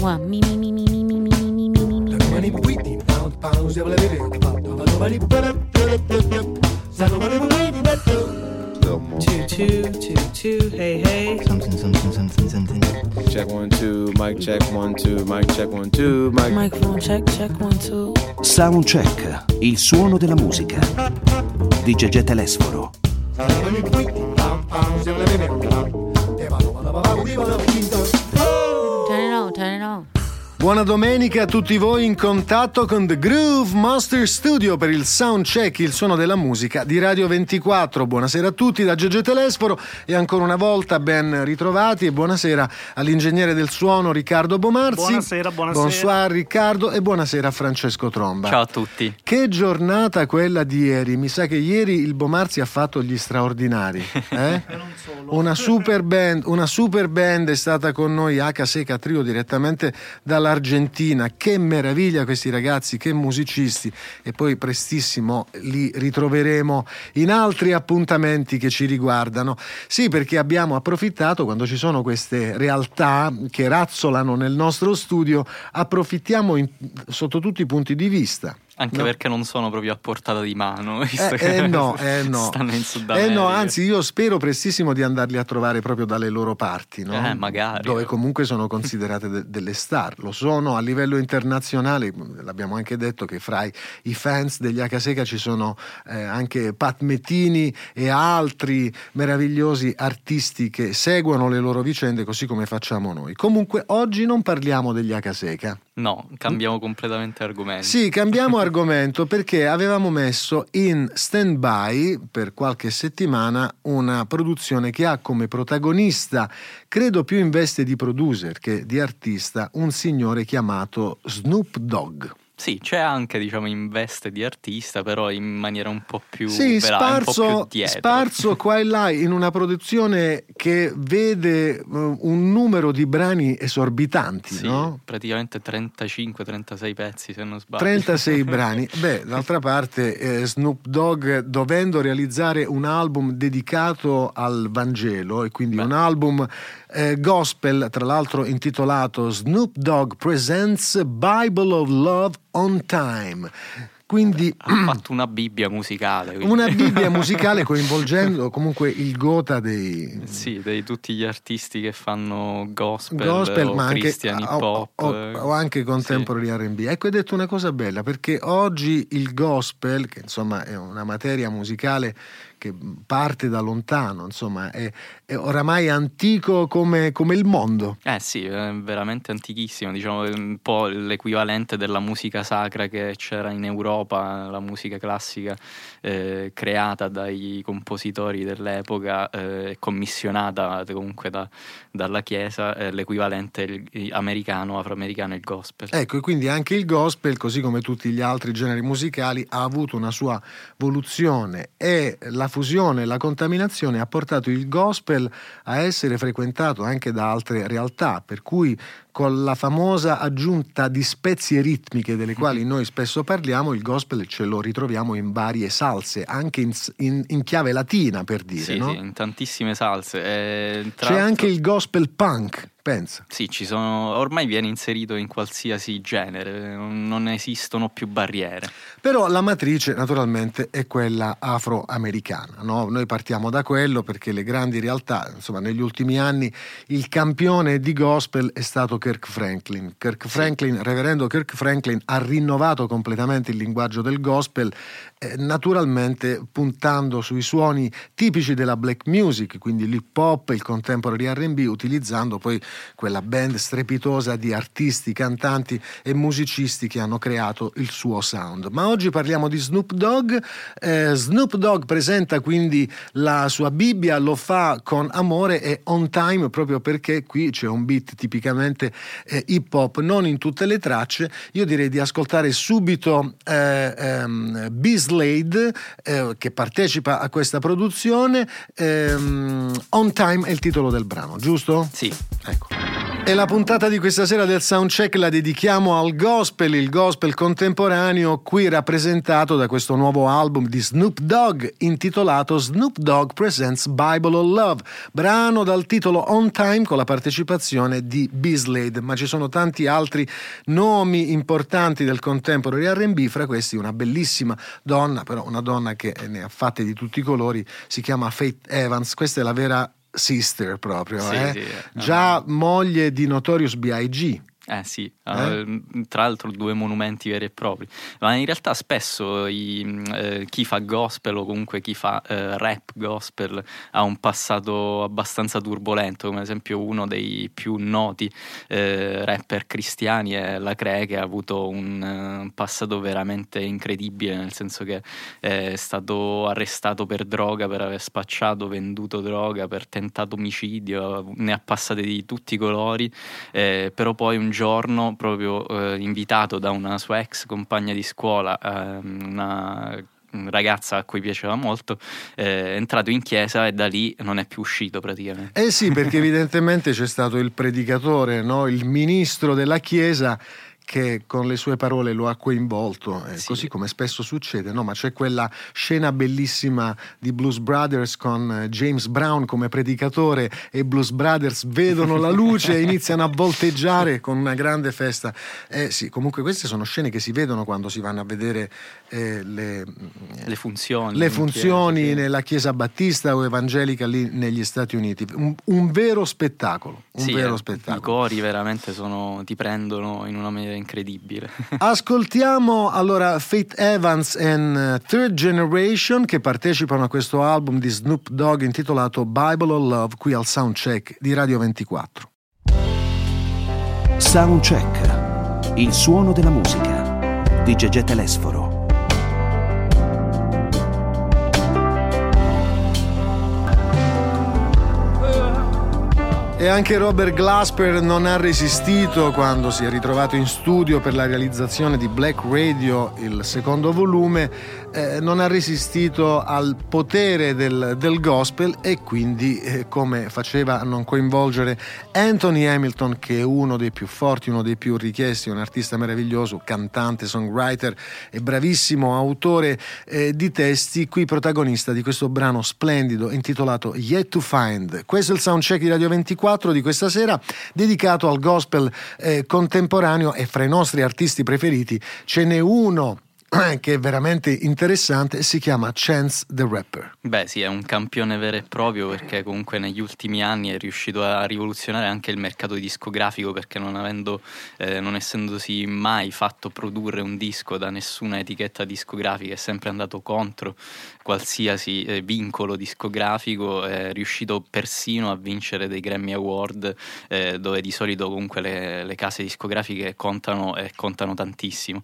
Mua, mi mi mi mi mi mi mi mi mi mi mi choo choo, hey hey. Something, something, something, something. Check one, two, mic check one, two, mic check one, two, mic. Microphone check, check one, two. Soundcheck, il suono della musica. Di Gegè Telesforo. Buona domenica a tutti voi in contatto con The Groove Master Studio per il soundcheck, il suono della musica di Radio 24. Buonasera a tutti da Gegè Telesforo e ancora una volta ben ritrovati e buonasera all'ingegnere del suono Riccardo Bomarzi. Buonasera, buonasera. Bonsoir Riccardo e buonasera a Francesco Tromba. Ciao a tutti. Che giornata quella di ieri, mi sa che ieri il Bomarzi ha fatto gli straordinari. eh? Una super band, una super band è stata con noi H Seca Trio direttamente dall'Argentina. Che meraviglia questi ragazzi, che musicisti. E poi prestissimo li ritroveremo in altri appuntamenti che ci riguardano. Sì, perché abbiamo approfittato quando ci sono queste realtà che razzolano nel nostro studio, approfittiamo in- sotto tutti i punti di vista. Anche No. perché non sono proprio a portata di mano. visto Eh, che eh no, eh no. Stanno in Sud Eh America. no, anzi io spero prestissimo di andarli a trovare proprio dalle loro parti, no? Eh, magari. Dove comunque sono considerate de- delle star, lo sono a livello internazionale, l'abbiamo anche detto che fra i, i fans degli Acaseca ci sono eh, anche Pat Mettini e altri meravigliosi artisti che seguono le loro vicende così come facciamo noi. Comunque oggi non parliamo degli Acaseca. No, cambiamo completamente argomento. Sì, cambiamo argomento perché avevamo messo in stand-by per qualche settimana una produzione che ha come protagonista, credo più in veste di producer che di artista, un signore chiamato Snoop Dogg. Sì, c'è anche, diciamo, in veste di artista, però in maniera un po' più Sì, velata, sparso, più sparso qua e là in una produzione che vede eh, un numero di brani esorbitanti, Sì, no? praticamente 35-36 pezzi, se non sbaglio. 36 brani. Beh, d'altra parte, eh, Snoop Dogg dovendo realizzare un album dedicato al Vangelo, e quindi Beh. un album eh, gospel, tra l'altro intitolato Snoop Dogg Presents Bible of Love on Time. Quindi Ha fatto una Bibbia musicale. quindi- una Bibbia musicale coinvolgendo comunque il gota dei, Sì, di tutti gli artisti che fanno gospel, gospel, o ma anche, Christian hip o- hop. o, o anche contemporary RB. Ecco, hai detto una cosa bella perché oggi il gospel, che insomma è una materia musicale che parte da lontano, insomma, è, è oramai antico come, come il mondo. Eh sì, è veramente antichissimo, diciamo un po' l'equivalente della musica sacra che c'era in Europa, la musica classica eh, creata dai compositori dell'epoca eh, commissionata comunque da- dalla Chiesa, è l'equivalente americano, afroamericano, il gospel. Ecco, e quindi anche il gospel, così come tutti gli altri generi musicali, ha avuto una sua evoluzione e la fusione, la contaminazione ha portato il gospel a essere frequentato anche da altre realtà, per cui con la famosa aggiunta di spezie ritmiche delle quali noi spesso parliamo, il gospel ce lo ritroviamo in varie salse, anche in, in- in chiave latina per dire. Sì, no? sì, in tantissime salse. eh, C'è anche il gospel punk, pensa. Sì, ci sono, ormai viene inserito in qualsiasi genere, non esistono più barriere. Però la matrice naturalmente è quella afroamericana, no? noi partiamo da quello perché le grandi realtà, insomma negli ultimi anni il campione di gospel è stato Kirk Franklin. Kirk Franklin, reverendo Kirk Franklin ha rinnovato completamente il linguaggio del gospel, eh, naturalmente puntando sui suoni tipici della black music, quindi l'hip hop, il contemporary RB, utilizzando poi quella band strepitosa di artisti, cantanti e musicisti che hanno creato il suo sound. Ma oggi parliamo di Snoop Dogg. Eh, Snoop Dogg presenta quindi la sua Bibbia, lo fa con amore e on time proprio perché qui c'è un beat tipicamente eh, hip hop, non in tutte le tracce. Io direi di ascoltare subito eh, ehm, B. Slade eh, che partecipa a questa produzione. Ehm, on time è il titolo del brano, giusto? Sì, Ecco. E la puntata di questa sera del Soundcheck la dedichiamo al gospel, il gospel contemporaneo, qui rappresentato da questo nuovo album di Snoop Dogg intitolato Snoop Dogg Presents Bible of Love, brano dal titolo On Time con la partecipazione di Beaslade, ma ci sono tanti altri nomi importanti del contemporary R&B, fra questi una bellissima donna, però una donna che ne ha fatte di tutti i colori, si chiama Faith Evans, questa è la vera sister proprio, Sì, eh? sì, eh. già moglie di Notorious B.I.G. Eh sì, Eh? eh, tra l'altro due monumenti veri e propri, ma in realtà spesso i, eh, chi fa gospel o comunque chi fa eh, rap gospel ha un passato abbastanza turbolento, come ad esempio uno dei più noti eh, rapper cristiani è la Cre che ha avuto un eh, passato veramente incredibile, nel senso che è stato arrestato per droga, per aver spacciato, venduto droga, per tentato omicidio, ne ha passate di tutti i colori, eh, però poi un giorno proprio eh, invitato da una sua ex compagna di scuola, ehm, una ragazza a cui piaceva molto, eh, è entrato in chiesa e da lì non è più uscito praticamente. Eh sì, perché evidentemente c'è stato il predicatore, no? il ministro della Chiesa che con le sue parole lo ha coinvolto, eh, Sì. così come spesso succede, no? ma c'è quella scena bellissima di Blues Brothers con eh, James Brown come predicatore e Blues Brothers vedono la luce e iniziano a volteggiare con una grande festa. Eh sì, comunque queste sono scene che si vedono quando si vanno a vedere eh, le, Le funzioni. le funzioni chiesa, nella Chiesa Battista o evangelica lì negli Stati Uniti. Un, un vero spettacolo. Un Sì, vero eh, spettacolo. I cori veramente sono, ti prendono in una maniera incredibile. Ascoltiamo allora Faith Evans and uh, Third Generation che partecipano a questo album di Snoop Dogg intitolato Bible of Love qui al Soundcheck di Radio 24. Soundcheck. Il suono della musica di Gegè Telesforo. E anche Robert Glasper non ha resistito quando si è ritrovato in studio per la realizzazione di Black Radio, il secondo volume, eh, non ha resistito al potere del, del gospel e quindi eh, come faceva a non coinvolgere Anthony Hamilton che è uno dei più forti, uno dei più richiesti, un artista meraviglioso, cantante, songwriter e bravissimo autore eh, di testi, qui protagonista di questo brano splendido intitolato Yet to Find. Questo è il soundcheck di Radio 24 di questa sera dedicato al gospel eh, contemporaneo e fra i nostri artisti preferiti ce n'è uno che è veramente interessante si chiama Chance the Rapper. Beh sì, è un campione vero e proprio perché comunque negli ultimi anni è riuscito a rivoluzionare anche il mercato discografico perché non, avendo, eh, non essendosi mai fatto produrre un disco da nessuna etichetta discografica, è sempre andato contro qualsiasi eh, vincolo discografico, è riuscito persino a vincere dei Grammy Award eh, dove di solito comunque le, le case discografiche contano e contano tantissimo.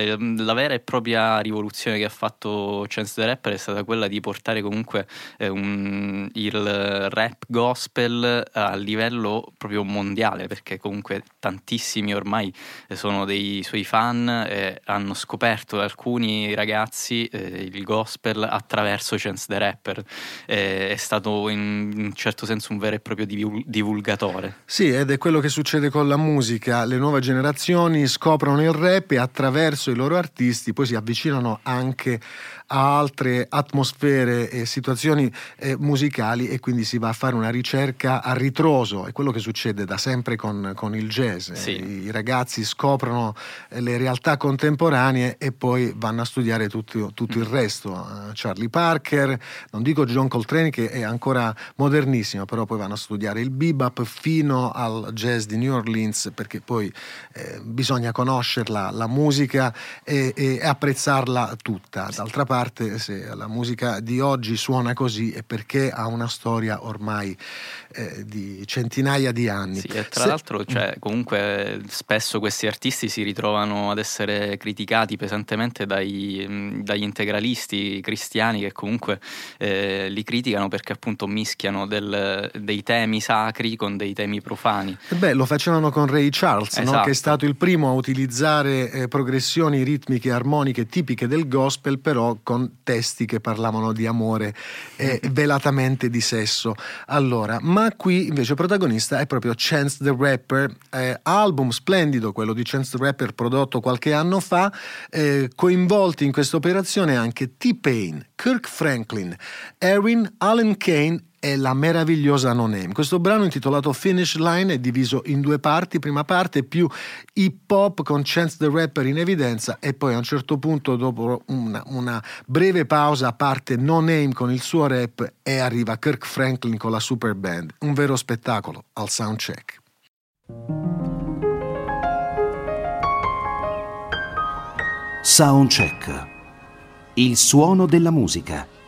Eh, la, vera e propria rivoluzione che ha fatto Chance the Rapper è stata quella di portare comunque eh, un- il rap gospel a livello proprio mondiale perché comunque tantissimi ormai eh, sono dei suoi fan e hanno scoperto alcuni ragazzi eh, il gospel attraverso Chance the Rapper Eh, è stato in un certo senso un vero e proprio divul- divulgatore Sì, ed è quello che succede con la musica. Le nuove generazioni scoprono il rap e attraverso i loro artisti poi si avvicinano anche a altre atmosfere e situazioni eh, musicali e quindi si va a fare una ricerca a ritroso. È quello che succede da sempre con, con il jazz. Sì. I, ragazzi scoprono eh, le realtà contemporanee e poi vanno a studiare tutto, tutto il resto. Eh, Charlie Parker, non dico John Coltrane che è ancora modernissimo, però poi vanno a studiare il bebop fino al jazz di New Orleans perché poi eh, bisogna conoscerla, la musica e, e apprezzarla tutta. D'altra parte, se la musica di oggi suona così è perché ha una storia ormai eh, di centinaia di anni. Sì, e tra Se- l'altro, cioè, comunque spesso questi artisti si ritrovano ad essere criticati pesantemente dai- mh, dagli integralisti cristiani che comunque eh, li criticano perché appunto mischiano del- dei temi sacri con dei temi profani. Eh Beh, lo facevano con Ray Charles, no? Esatto. che è stato il primo a utilizzare eh, progressioni progressioni ritmiche e armoniche tipiche del gospel, però con testi che parlavano di amore e velatamente di sesso. Allora, ma qui invece protagonista è proprio Chance the Rapper, eh, album splendido, quello di Chance the Rapper prodotto qualche anno fa, eh, coinvolti in questa operazione anche T-Pain, Kirk Franklin, Erin, Allen Kane e la meravigliosa No Name. Questo brano intitolato Finish Line è diviso in due parti, prima parte più hip hop con Chance the Rapper in evidenza e poi a un certo punto dopo una, una breve pausa parte No Name con il suo rap e arriva Kirk Franklin con la super band. Un vero spettacolo al soundcheck. Soundcheck. Il suono della musica.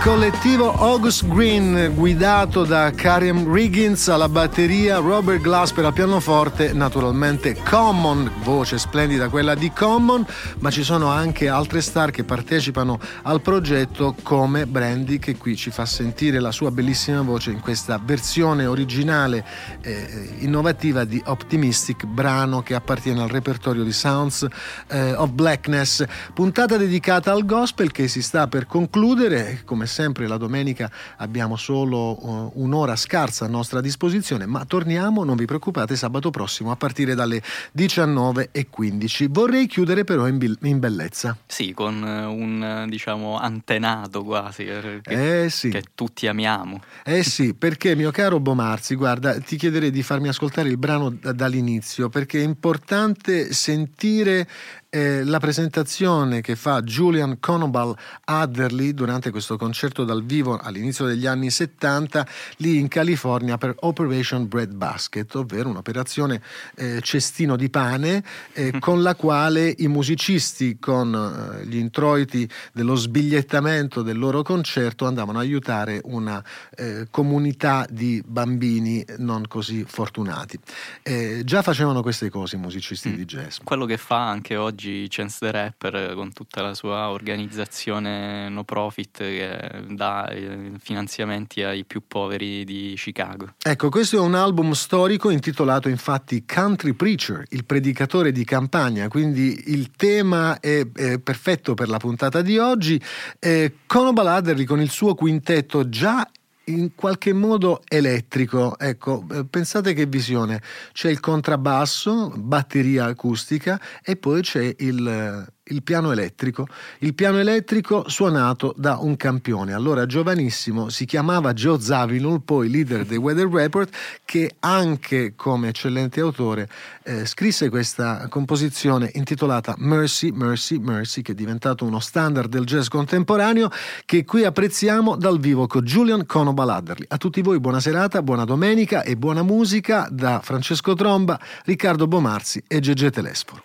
Collettivo August Green, guidato da Karim Riggins alla batteria, Robert Glasper al pianoforte, naturalmente Common, voce splendida quella di Common, ma ci sono anche altre star che partecipano al progetto come Brandy che qui ci fa sentire la sua bellissima voce in questa versione originale eh, innovativa di Optimistic, brano che appartiene al repertorio di Sounds eh, of Blackness, puntata dedicata al gospel che si sta per concludere come sempre la domenica abbiamo solo uh, un'ora scarsa a nostra disposizione, ma torniamo, non vi preoccupate, sabato prossimo a partire dalle 19.15. Vorrei chiudere però in, bil- in bellezza. Sì, con uh, un diciamo antenato quasi, eh, che, eh sì. che tutti amiamo. Eh sì, perché mio caro Bomarzi, guarda, ti chiederei di farmi ascoltare il brano d- dall'inizio, perché è importante sentire eh, la presentazione che fa Julian Conobal Adderley durante questo concerto dal vivo all'inizio degli anni 70 lì in California per Operation Bread Basket, ovvero un'operazione eh, cestino di pane eh, con la quale i musicisti con eh, gli introiti dello sbigliettamento del loro concerto andavano a aiutare una eh, comunità di bambini non così fortunati. Eh, già facevano queste cose i musicisti Mm. di jazz. Quello che fa anche oggi Chance the Rapper con tutta la sua organizzazione no profit che dà eh, finanziamenti ai più poveri di Chicago. Ecco, questo è un album storico intitolato infatti Country Preacher, il predicatore di campagna, quindi il tema è, è perfetto per la puntata di oggi. Eh, Conobal Adderley con il suo quintetto già in qualche modo elettrico. Ecco, eh, pensate che visione. C'è il contrabbasso, batteria acustica e poi c'è il, il piano elettrico. Il piano elettrico suonato da un campione, allora giovanissimo, si chiamava Joe Zawinul, poi leader dei Weather Report, che anche come eccellente autore eh, scrisse questa composizione intitolata Mercy, Mercy, Mercy, che è diventato uno standard del jazz contemporaneo, che qui apprezziamo dal vivo con Julian Conobal Adderley. A tutti voi buona serata, buona domenica e buona musica da Francesco Tromba, Riccardo Bomarzi e Gegè Telesforo.